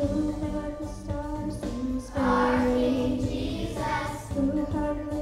Who heard the stars in the sky? Our King Jesus. Who heard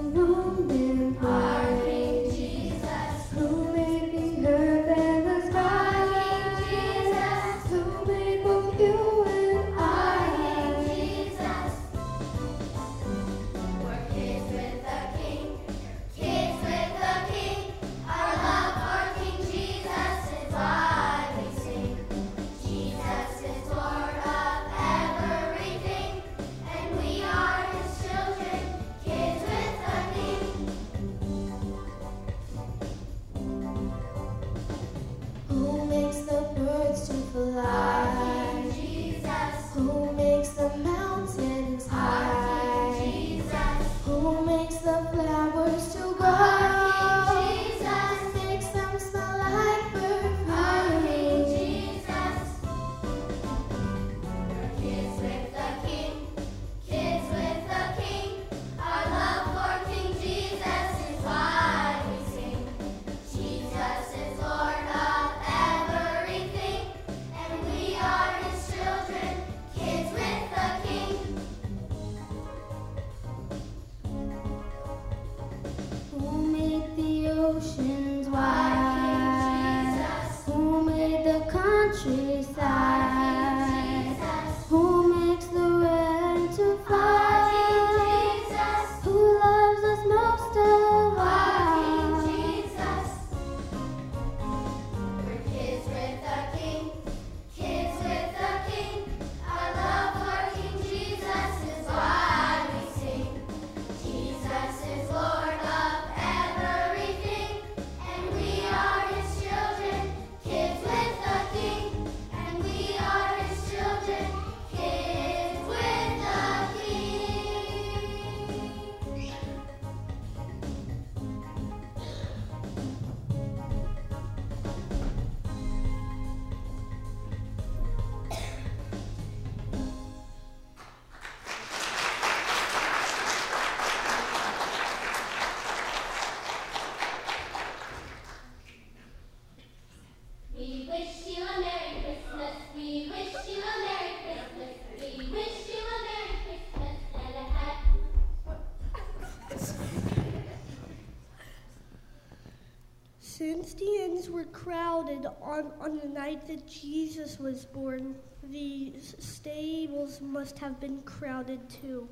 Since the inns were crowded on, on the night that Jesus was born, the stables must have been crowded too.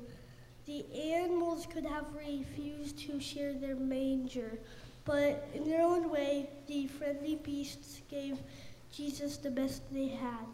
The animals could have refused to share their manger, but in their own way, the friendly beasts gave Jesus the best they had.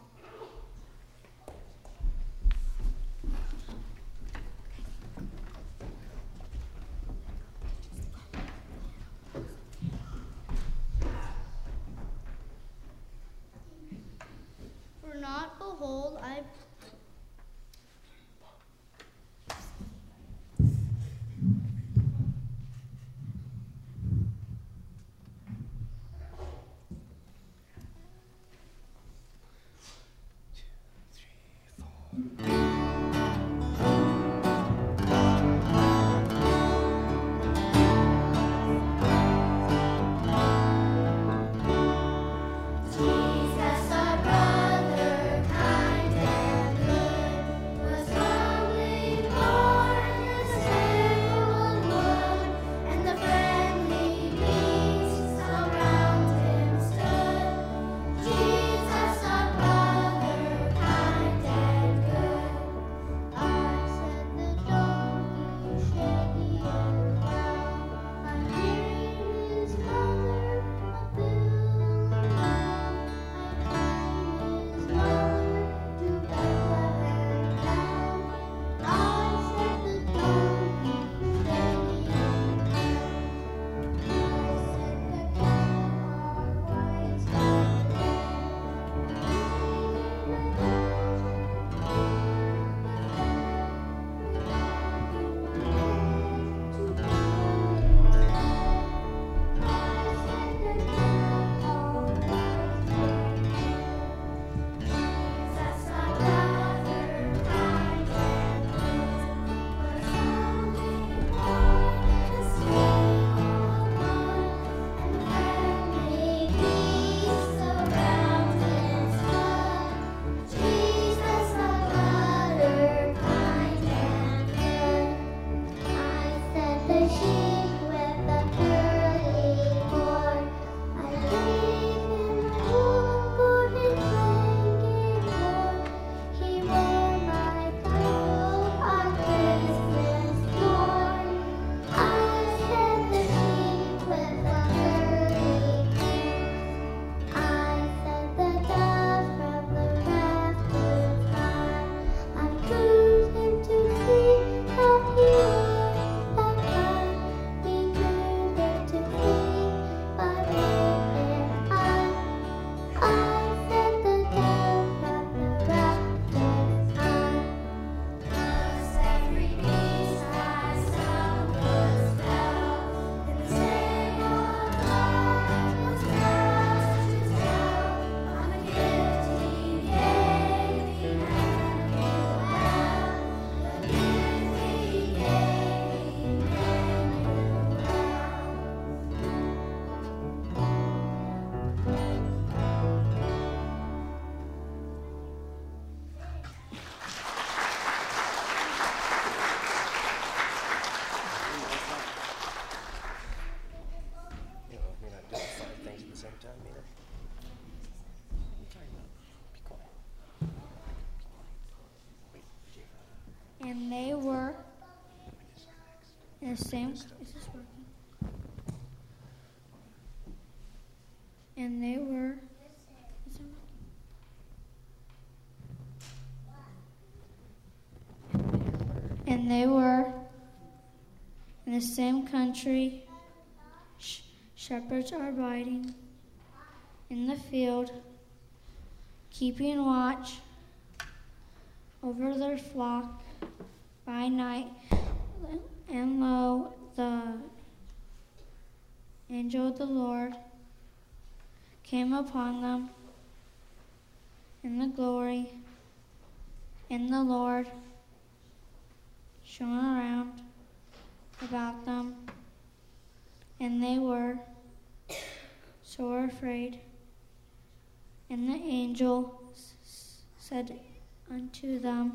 The same. Is this working? And they were. And they were in the same country. Sh- shepherds are abiding in the field, keeping watch over their flock by night. And lo, the angel of the Lord came upon them in the glory, and the Lord shone around about them, and they were sore afraid. And the angel s- said unto them,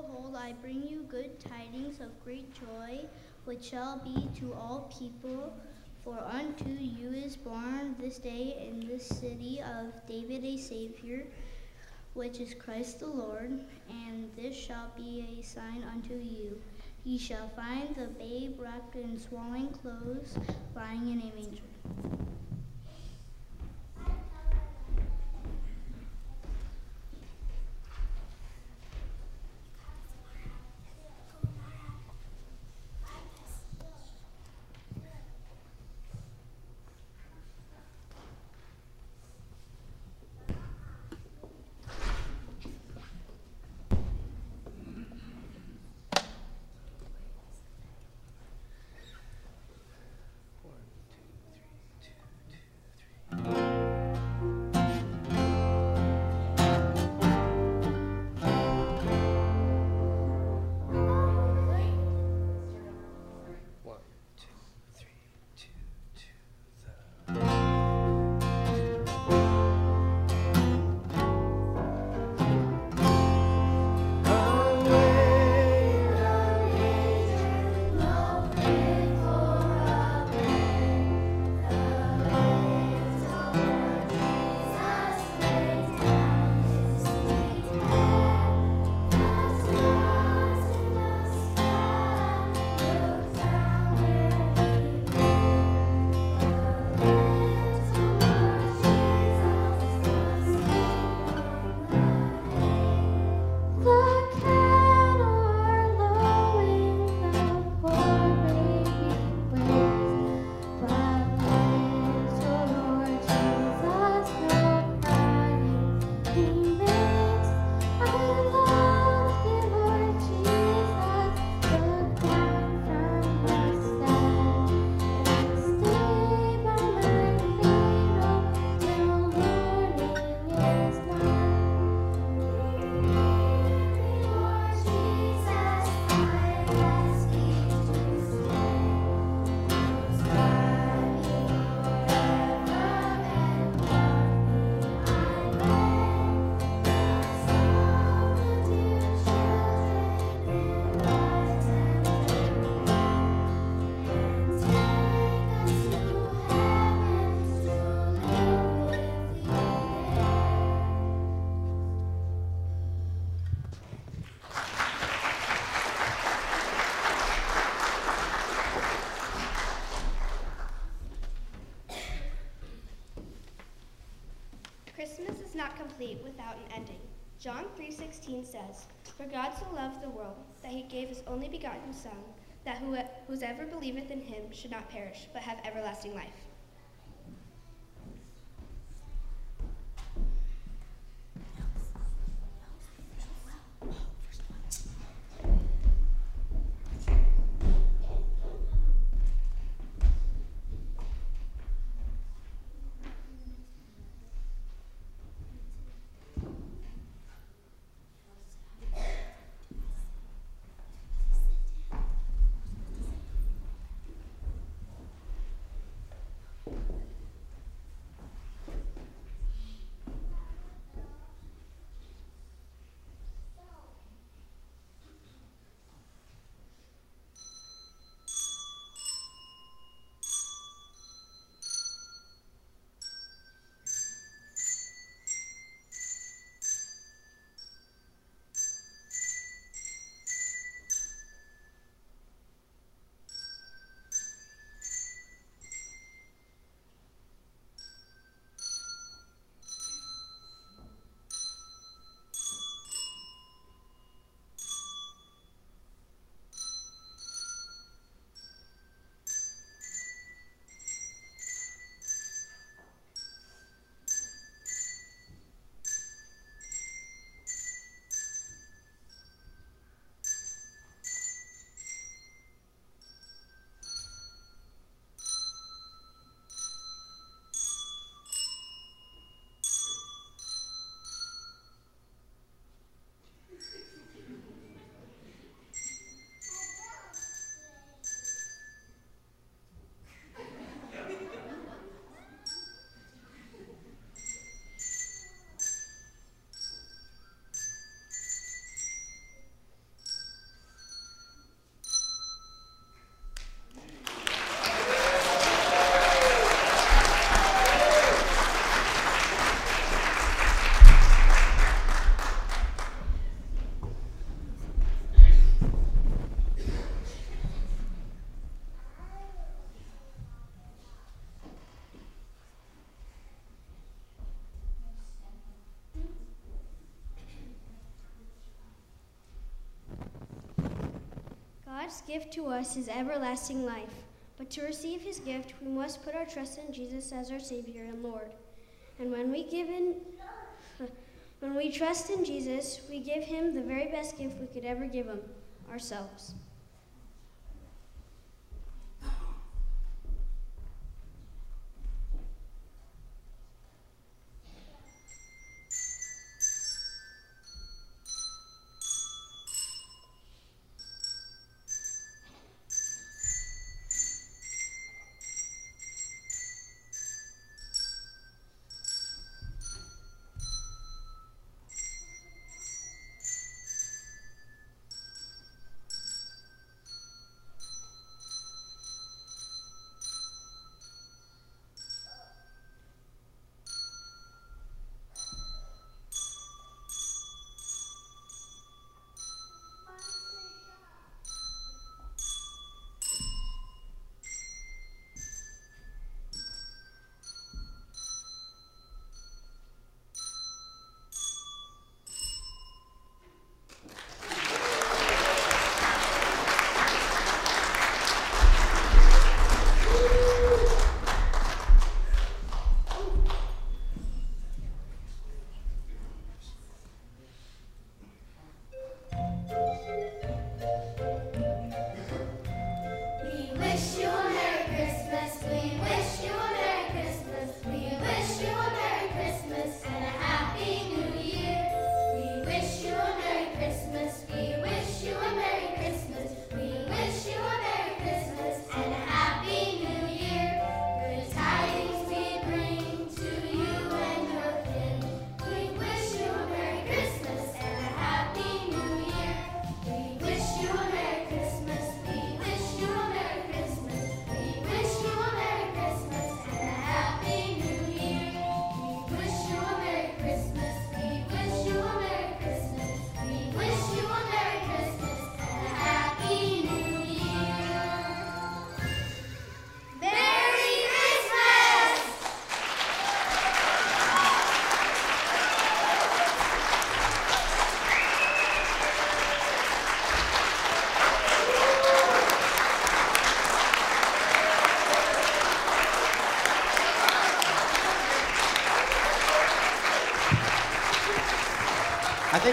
behold, I bring you good tidings of great joy, which shall be to all people. For unto you is born this day in this city of David a Savior, which is Christ the Lord. And this shall be a sign unto you. Ye shall find the babe wrapped in swaddling clothes, lying in a manger. Complete without an ending. John 3:16 says, "For God so loved the world that he gave his only begotten son, that who, whosoever believeth in him should not perish, but have everlasting life." God's gift to us is everlasting life. But to receive his gift, we must put our trust in Jesus as our Savior and Lord. And when we give in, when we trust in Jesus, we give him the very best gift we could ever give him ourselves.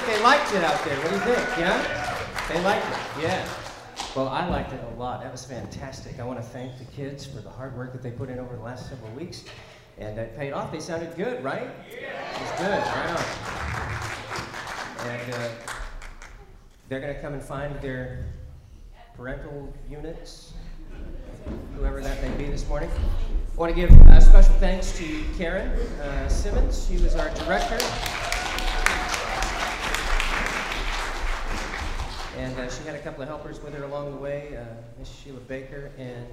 They liked it out there. What do you think? Yeah? They liked it. Yeah. Well, I liked it a lot. That was fantastic. I want to thank the kids for the hard work that they put in over the last several weeks. And it paid off. They sounded good, right? It was good. Right on. And uh, they're going to come and find their parental units, whoever that may be this morning. I want to give uh, special thanks to Karen uh, Simmons. She was our director. She had a couple of helpers with her along the way, uh, Miss Sheila Baker and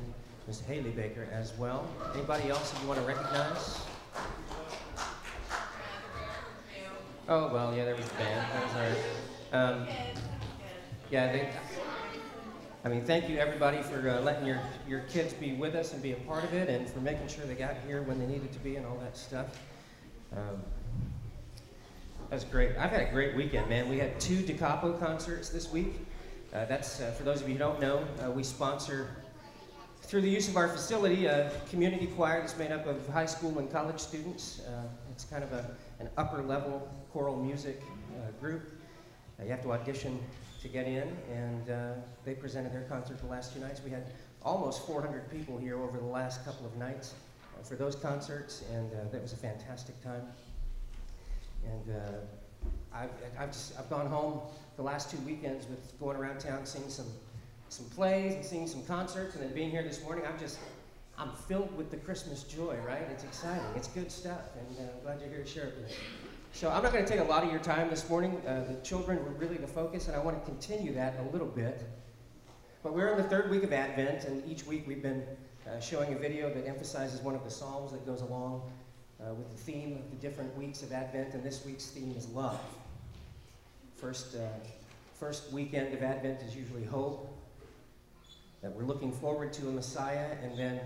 Miss Haley Baker as well. Anybody else that you want to recognize? Oh, well, yeah, there was the band. That was right. Um, yeah, they, I mean, thank you everybody for uh, letting your, your kids be with us and be a part of it and for making sure they got here when they needed to be and all that stuff. Um, that's great. I've had a great weekend, man. We had two Da Capo concerts this week. Uh, that's, uh, for those of you who don't know, uh, we sponsor, through the use of our facility, a community choir that's made up of high school and college students. Uh, it's kind of a, an upper level choral music uh, group. Uh, you have to audition to get in, and they presented their concert the last two nights. We had almost 400 people here over the last couple of nights for those concerts, and that was a fantastic time. And I've, I've, just, I've gone home the last two weekends with going around town seeing some, some plays and seeing some concerts, and then being here this morning, I'm just, I'm filled with the Christmas joy, right? It's exciting. It's good stuff, and uh, I'm glad you're here to share it with me. So I'm not going to take a lot of your time this morning. Uh, the children were really the focus, and I want to continue that a little bit. But we're in the third week of Advent, and each week we've been uh, showing a video that emphasizes one of the psalms that goes along uh, with the theme of the different weeks of Advent, and this week's theme is love. First, uh, first weekend of Advent is usually hope, that we're looking forward to a Messiah, and then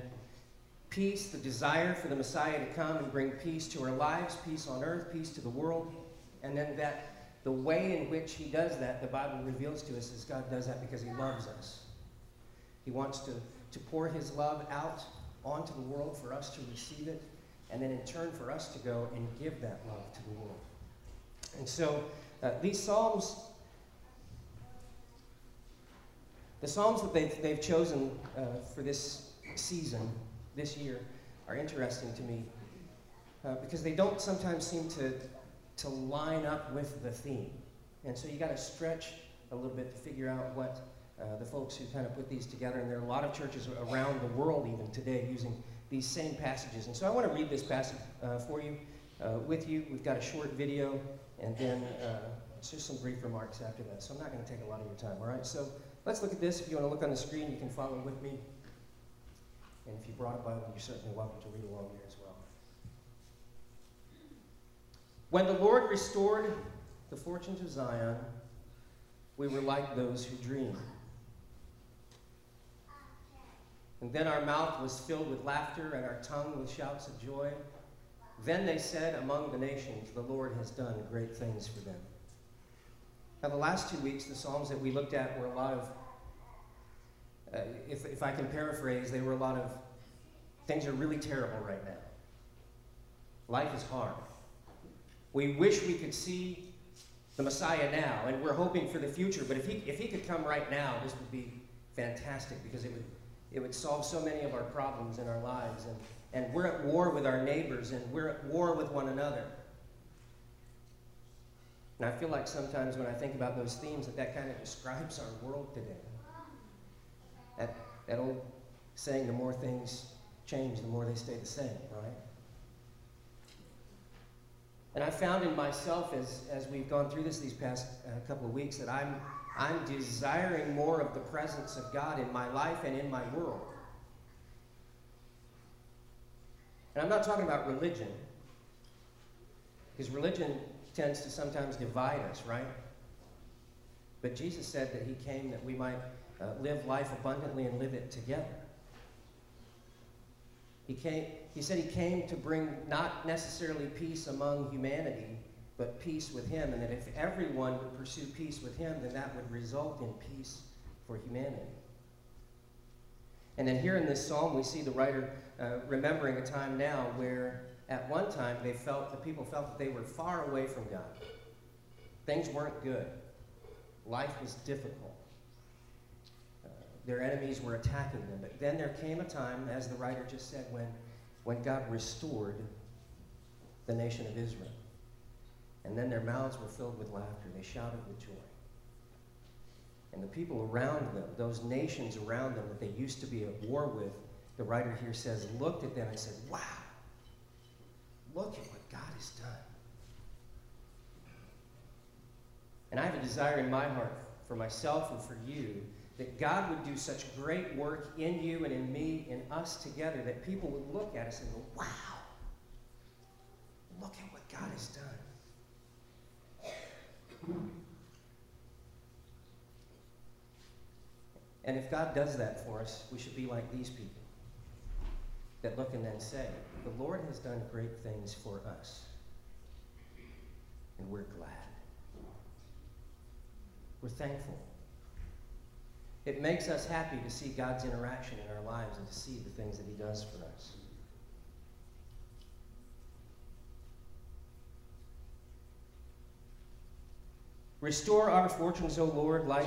peace, the desire for the Messiah to come and bring peace to our lives, peace on earth, peace to the world, and then that the way in which he does that, the Bible reveals to us, is God does that because he loves us. He wants to, to pour His love out onto the world for us to receive it, and then in turn for us to go and give that love to the world. And so uh, these Psalms, the Psalms that they've, they've chosen uh, for this season, this year, are interesting to me uh, because they don't sometimes seem to, to line up with the theme. And so you got to stretch a little bit to figure out what uh, the folks who kind of put these together, and there are a lot of churches around the world even today using these same passages. And so I want to read this passage uh, for you, uh, with you. We've got a short video, and then uh, just some brief remarks after that. So I'm not going to take a lot of your time, all right? So let's look at this. If you want to look on the screen, you can follow with me. And if you brought a Bible, you're certainly welcome to read along here as well. When the Lord restored the fortunes of Zion, we were like those who dream. And then our mouth was filled with laughter and our tongue with shouts of joy. Then they said among the nations, The Lord has done great things for them. Now, the last two weeks, the Psalms that we looked at were a lot of, uh, if, if I can paraphrase, they were a lot of things are really terrible right now. Life is hard. We wish we could see the Messiah now, and we're hoping for the future, but if he, if he could come right now, this would be fantastic because it would it would solve so many of our problems in our lives. And, and we're at war with our neighbors, and we're at war with one another. And I feel like sometimes when I think about those themes, that that kind of describes our world today. That, that old saying, the more things change, the more they stay the same, right? And I found in myself as, as we've gone through this these past uh, couple of weeks that I'm I'm desiring more of the presence of God in my life and in my world. And I'm not talking about religion, because religion tends to sometimes divide us, right? But Jesus said that He came that we might uh, live life abundantly and live it together. He, came, he said He came to bring not necessarily peace among humanity, but peace with him, and that if everyone would pursue peace with him, then that would result in peace for humanity. And then here in this psalm, we see the writer uh, remembering a time now where at one time they felt, the people felt that they were far away from God. Things weren't good. Life was difficult. Uh, their enemies were attacking them. But then there came a time, as the writer just said, when, when God restored the nation of Israel. And then their mouths were filled with laughter. They shouted with joy. And the people around them, those nations around them that they used to be at war with, the writer here says, looked at them and said, Wow, look at what God has done. And I have a desire in my heart for myself and for you that God would do such great work in you and in me, and us together, that people would look at us and go, Wow, look at what God has done. And if God does that for us, we should be like these people that look and then say, The Lord has done great things for us. And we're glad. We're thankful. It makes us happy to see God's interaction in our lives and to see the things that He does for us. Restore our fortunes, O Lord, like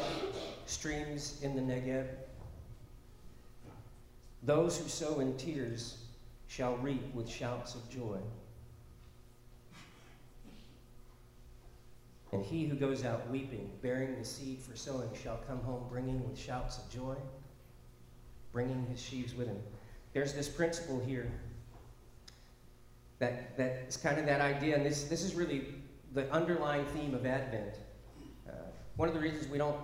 streams in the Negeb. Those who sow in tears shall reap with shouts of joy. And he who goes out weeping, bearing the seed for sowing, shall come home bringing with shouts of joy, bringing his sheaves with him. There's this principle here that, that is kind of that idea, and this, this is really the underlying theme of Advent. Uh, one of the reasons we don't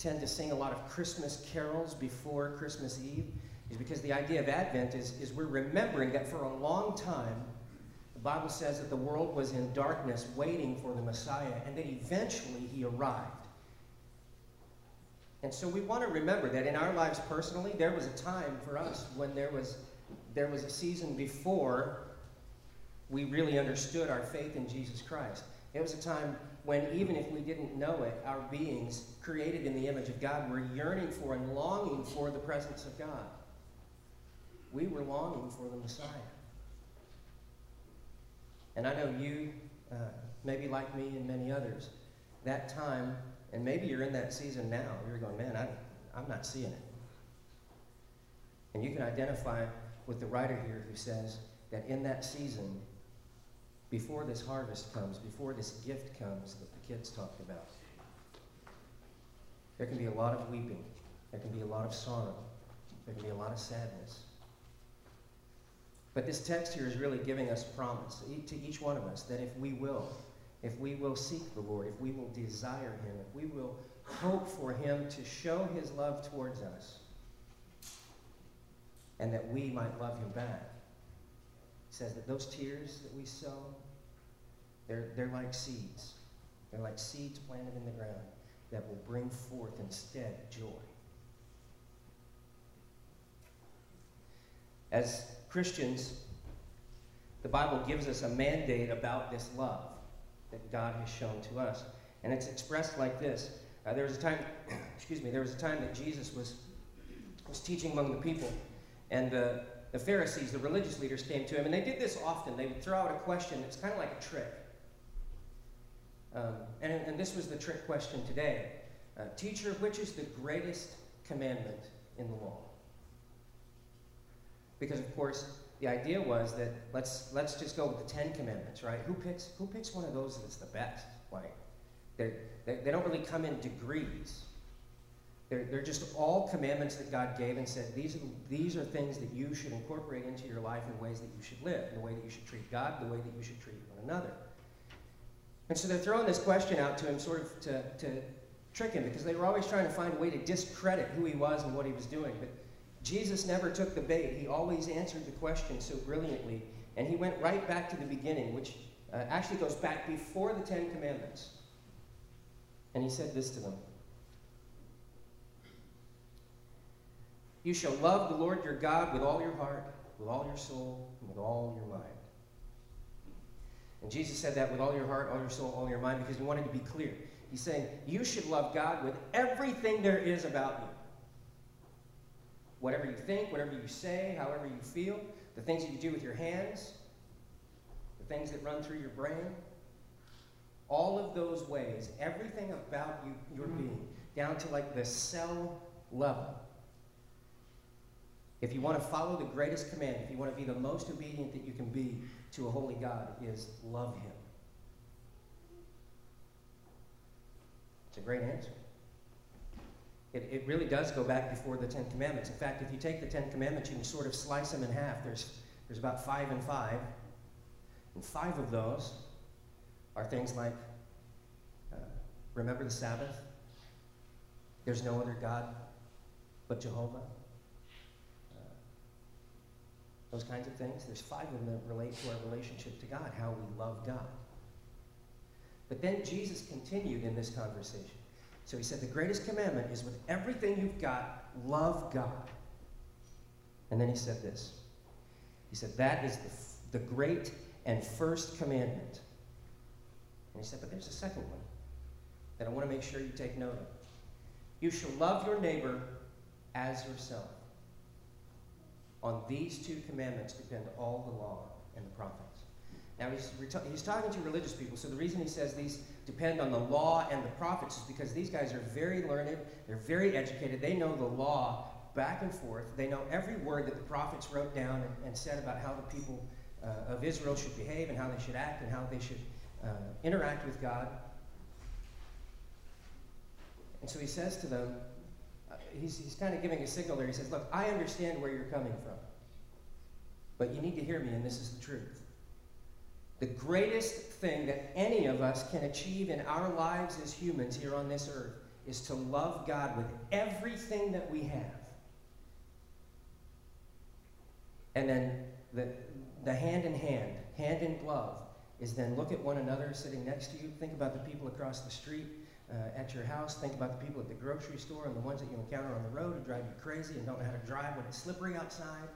tend to sing a lot of Christmas carols before Christmas Eve is because the idea of Advent is, is we're remembering that for a long time, the Bible says that the world was in darkness waiting for the Messiah, and that eventually he arrived. And so we want to remember that in our lives personally, there was a time for us when there was, there was a season before we really understood our faith in Jesus Christ. It was a time when, even if we didn't know it, our beings, created in the image of God, were yearning for and longing for the presence of God. We were longing for the Messiah. And I know you, uh, maybe like me and many others, that time, and maybe you're in that season now, you're going, man, I, I'm not seeing it. And you can identify with the writer here who says that in that season, before this harvest comes, before this gift comes that the kids talked about, there can be a lot of weeping, there can be a lot of sorrow, there can be a lot of sadness. But this text here is really giving us promise to each one of us that if we will, if we will seek the Lord, if we will desire Him, if we will hope for Him to show His love towards us, and that we might love Him back. Says that those tears that we sow, they're, they're like seeds. They're like seeds planted in the ground that will bring forth instead joy. As Christians, the Bible gives us a mandate about this love that God has shown to us. And it's expressed like this. Uh, there was a time, excuse me, there was a time that Jesus was, was teaching among the people. And the, the Pharisees, the religious leaders, came to him. And they did this often. They would throw out a question that's kind of like a trick. Um, and, and this was the trick question today. Uh, Teacher, which is the greatest commandment in the law? Because, of course, the idea was that let's, let's just go with the Ten Commandments, right? Who picks, who picks one of those that's the best? Like, they they don't really come in degrees. They're, they're just all commandments that God gave and said, these are, these are things that you should incorporate into your life in ways that you should live, in the way that you should treat God, the way that you should treat one another. And so they're throwing this question out to him sort of to, to trick him because they were always trying to find a way to discredit who he was and what he was doing. But Jesus never took the bait. He always answered the question so brilliantly. And he went right back to the beginning, which uh, actually goes back before the Ten Commandments. And he said this to them You shall love the Lord your God with all your heart, with all your soul, and with all your mind. And Jesus said that with all your heart, all your soul, all your mind, because he wanted to be clear. He's saying, You should love God with everything there is about you. Whatever you think, whatever you say, however you feel, the things that you do with your hands, the things that run through your brain, all of those ways, everything about you, your mm-hmm. being, down to like the cell level. If you want to follow the greatest command, if you want to be the most obedient that you can be to a holy God, is love Him. It's a great answer. It, it really does go back before the Ten Commandments. In fact, if you take the Ten Commandments, you can sort of slice them in half. There's, there's about five and five. And five of those are things like uh, remember the Sabbath, there's no other God but Jehovah. Those kinds of things. There's five of them that relate to our relationship to God, how we love God. But then Jesus continued in this conversation. So he said, The greatest commandment is with everything you've got, love God. And then he said this He said, That is the, the great and first commandment. And he said, But there's a second one that I want to make sure you take note of. You shall love your neighbor as yourself. On these two commandments depend all the law and the prophets. Now, he's, he's talking to religious people, so the reason he says these depend on the law and the prophets is because these guys are very learned, they're very educated, they know the law back and forth, they know every word that the prophets wrote down and, and said about how the people uh, of Israel should behave and how they should act and how they should uh, interact with God. And so he says to them, uh, he's, he's kind of giving a signal there. He says, Look, I understand where you're coming from, but you need to hear me, and this is the truth. The greatest thing that any of us can achieve in our lives as humans here on this earth is to love God with everything that we have. And then the, the hand in hand, hand in glove, is then look at one another sitting next to you. Think about the people across the street uh, at your house. Think about the people at the grocery store and the ones that you encounter on the road who drive you crazy and don't know how to drive when it's slippery outside.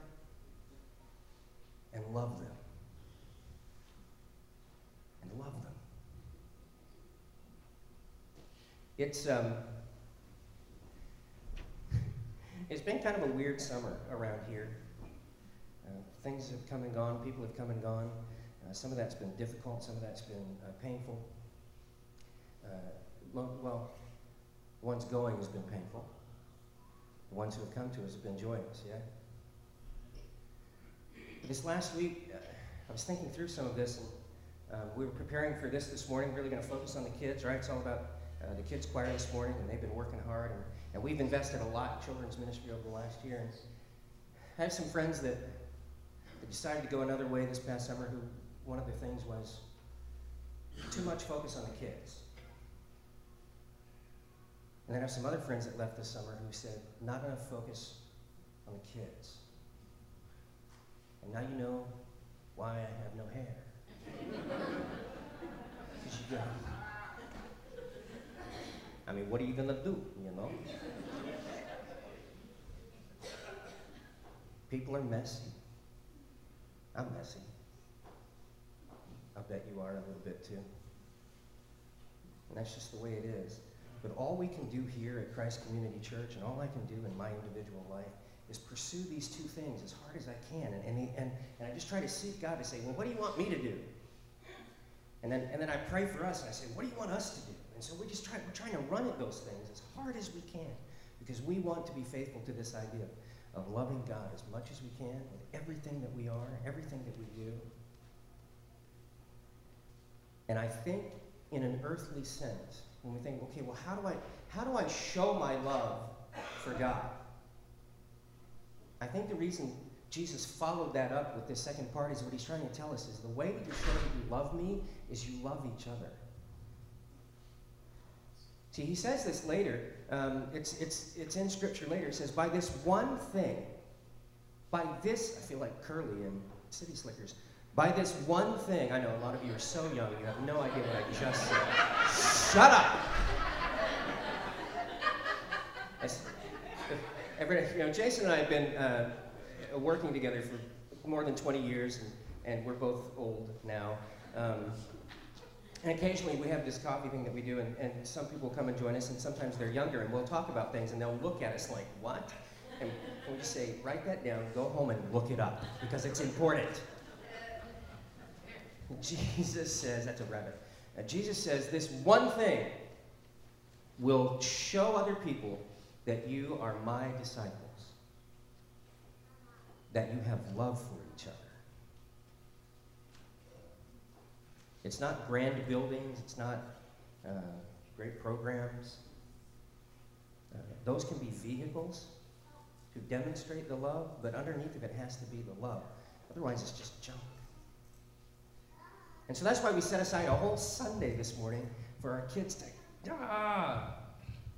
And love them. And love them. It's um, it's been kind of a weird summer around here. Uh, things have come and gone. People have come and gone. Uh, some of that's been difficult. Some of that's been uh, painful. Uh, well, ones going has been painful. The ones who have come to us have been joyous. Yeah. This last week, uh, I was thinking through some of this, and um, we were preparing for this this morning. Really going to focus on the kids, right? It's all about uh, the kids' choir this morning, and they've been working hard, and, and we've invested a lot in children's ministry over the last year. And I have some friends that, that decided to go another way this past summer. Who one of the things was too much focus on the kids. And then I have some other friends that left this summer who said not enough focus on the kids. And now you know why I have no hair. Because you got. I mean, what are you gonna do, you know? People are messy. I'm messy. I bet you are a little bit too. And that's just the way it is. But all we can do here at Christ Community Church, and all I can do in my individual life, is pursue these two things as hard as I can. And, and, and, and I just try to seek God to say, well, what do you want me to do? And then, and then I pray for us, and I say, what do you want us to do? And so we just try, we're trying to run at those things as hard as we can because we want to be faithful to this idea of loving God as much as we can with everything that we are, everything that we do. And I think in an earthly sense, when we think, okay, well, how do I, how do I show my love for God? I think the reason Jesus followed that up with this second part is what he's trying to tell us is the way that you show that you love me is you love each other. See, he says this later. Um, it's, it's, it's in Scripture later. It says, By this one thing, by this, I feel like Curly and City Slickers, by this one thing, I know a lot of you are so young, you have no idea what I just said. Shut up! Every, you know, Jason and I have been uh, working together for more than 20 years, and, and we're both old now. Um, and occasionally we have this coffee thing that we do, and, and some people come and join us, and sometimes they're younger, and we'll talk about things, and they'll look at us like, what? And we just say, write that down, go home and look it up, because it's important. Jesus says, that's a rabbit. Uh, Jesus says, this one thing will show other people that you are my disciples, that you have love for each other. It's not grand buildings, it's not uh, great programs. Uh, those can be vehicles to demonstrate the love, but underneath of it has to be the love. Otherwise, it's just junk. And so that's why we set aside a whole Sunday this morning for our kids to ah,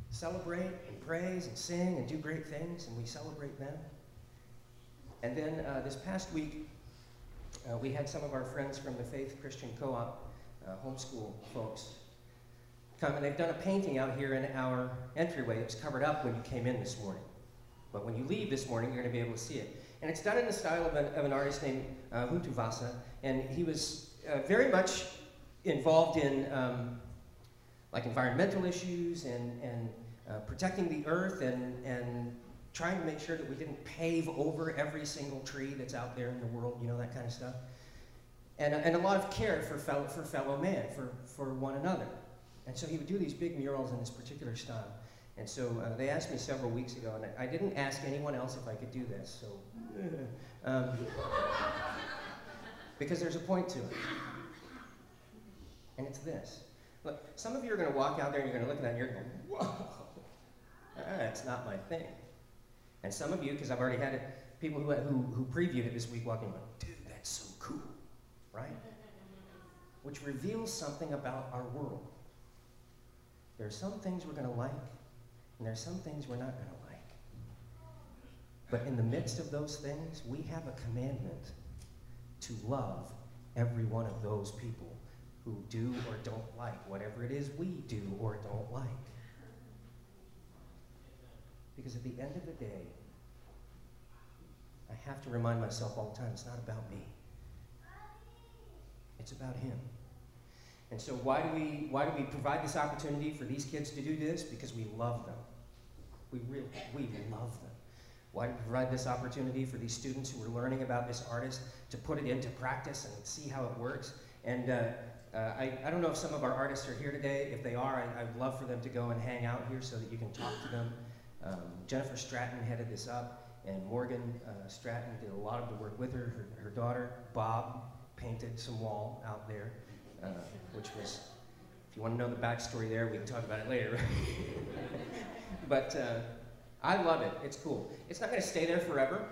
celebrate and praise and sing and do great things, and we celebrate them. And then uh, this past week, uh, we had some of our friends from the Faith Christian Co-op, uh, homeschool folks, come, and they've done a painting out here in our entryway. It was covered up when you came in this morning. But when you leave this morning, you're going to be able to see it. And it's done in the style of an, of an artist named uh. And he was uh, very much involved in um, like environmental issues and, and uh, protecting the earth and, and trying to make sure that we didn't pave over every single tree that's out there in the world, you know, that kind of stuff. And, and a lot of care for fellow, for fellow man, for, for one another. And so he would do these big murals in this particular style. And so uh, they asked me several weeks ago, and I, I, didn't ask anyone else if I could do this. So, um, because there's a point to it. And it's this. Look, some of you are going to walk out there and you're going to look at that and you're going, whoa, that's not my thing. And some of you, because I've already had it, people who, who, who previewed it this week walking, going, dude, that's so cool, right? Which reveals something about our world. There are some things we're going to like, and there are some things we're not going to like. But in the midst of those things, we have a commandment to love every one of those people who do or don't like whatever it is we do or don't like. Because at the end of the day, I have to remind myself all the time it's not about me, it's about Him. And so why do we why do we provide this opportunity for these kids to do this? Because we love them. We really we love them. Why provide this opportunity for these students who are learning about this artist to put it into practice and see how it works? And uh, uh, I, I don't know if some of our artists are here today. If they are, I, I'd love for them to go and hang out here so that you can talk to them. Um, Jennifer Stratton headed this up, and Morgan uh, Stratton did a lot of the work with her. Her, her daughter, Bob, painted some wall out there, uh, which was, if you want to know the backstory there, we can talk about it later. but uh, I love it. It's cool. It's not going to stay there forever,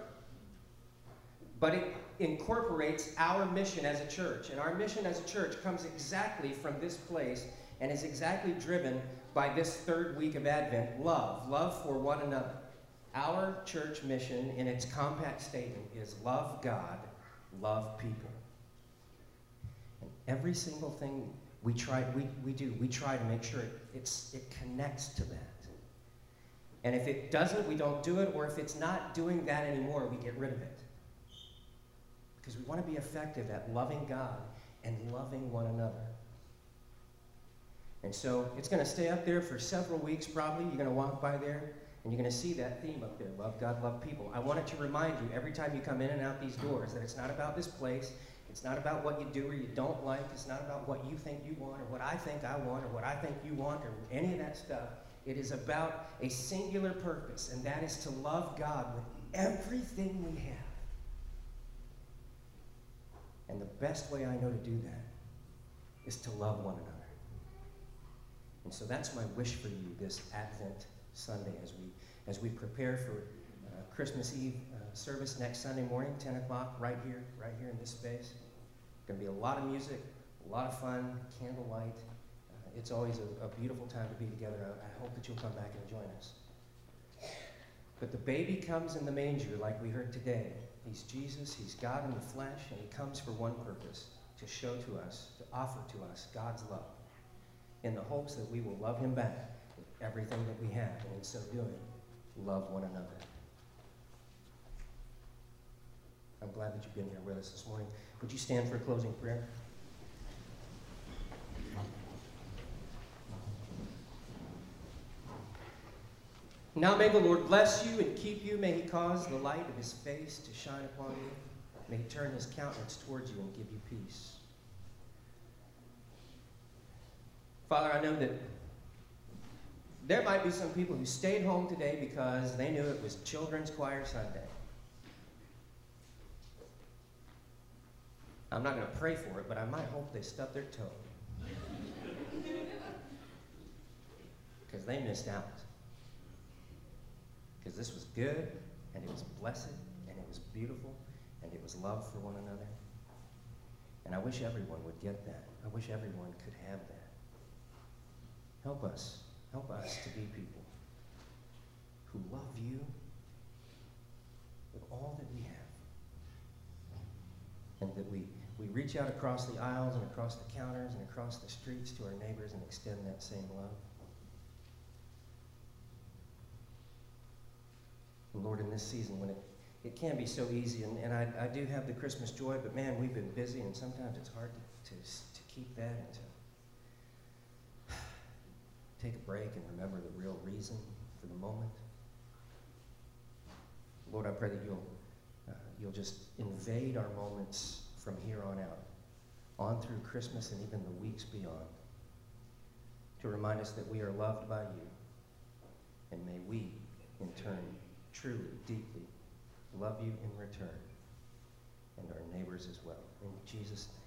but it incorporates our mission as a church. And our mission as a church comes exactly from this place and is exactly driven by this third week of Advent love, love for one another. Our church mission, in its compact statement, is love God, love people. And every single thing we try, we, we do, we try to make sure it, it's, it connects to that. And if it doesn't, we don't do it, or if it's not doing that anymore, we get rid of it. Because we want to be effective at loving God and loving one another. And so it's going to stay up there for several weeks, probably. You're going to walk by there, and you're going to see that theme up there love God, love people. I wanted to remind you every time you come in and out these doors that it's not about this place. It's not about what you do or you don't like. It's not about what you think you want or what I think I want or what I think you want or any of that stuff. It is about a singular purpose, and that is to love God with everything we have. And the best way I know to do that is to love one another. And so that's my wish for you this Advent Sunday as we as we prepare for uh, Christmas Eve uh, service next Sunday morning, 10 o'clock, right here, right here in this space. Going to be a lot of music, a lot of fun, candlelight. It's always a, a, beautiful time to be together. I, I hope that you'll come back and join us. But the baby comes in the manger, like we heard today. He's Jesus, He's God in the flesh, and He comes for one purpose to show to us, to offer to us God's love, in the hopes that we will love Him back with everything that we have, and in so doing, love one another. I'm glad that you've been here with us this morning. Would you stand for a closing prayer? Now may the Lord bless you and keep you. May he cause the light of his face to shine upon you. May he turn his countenance towards you and give you peace. Father, I know that there might be some people who stayed home today because they knew it was Children's Choir Sunday. I'm not going to pray for it, but I might hope they stub their toe. Because they missed out. Because this was good, and it was blessed, and it was beautiful, and it was love for one another. And I wish everyone would get that. I wish everyone could have that. Help us. Help us to be people who love you with all that we have. And that we, we reach out across the aisles and across the counters and across the streets to our neighbors and extend that same love. Lord, in this season when it, it can be so easy, and, and I, I do have the Christmas joy, but man, we've been busy, and sometimes it's hard to, to, to keep that and to take a break and remember the real reason for the moment. Lord, I pray that you'll, uh, you'll just invade our moments from here on out, on through Christmas and even the weeks beyond, to remind us that we are loved by you, and may we, in turn, truly, deeply love you in return, and our neighbors as well. In Jesus' name.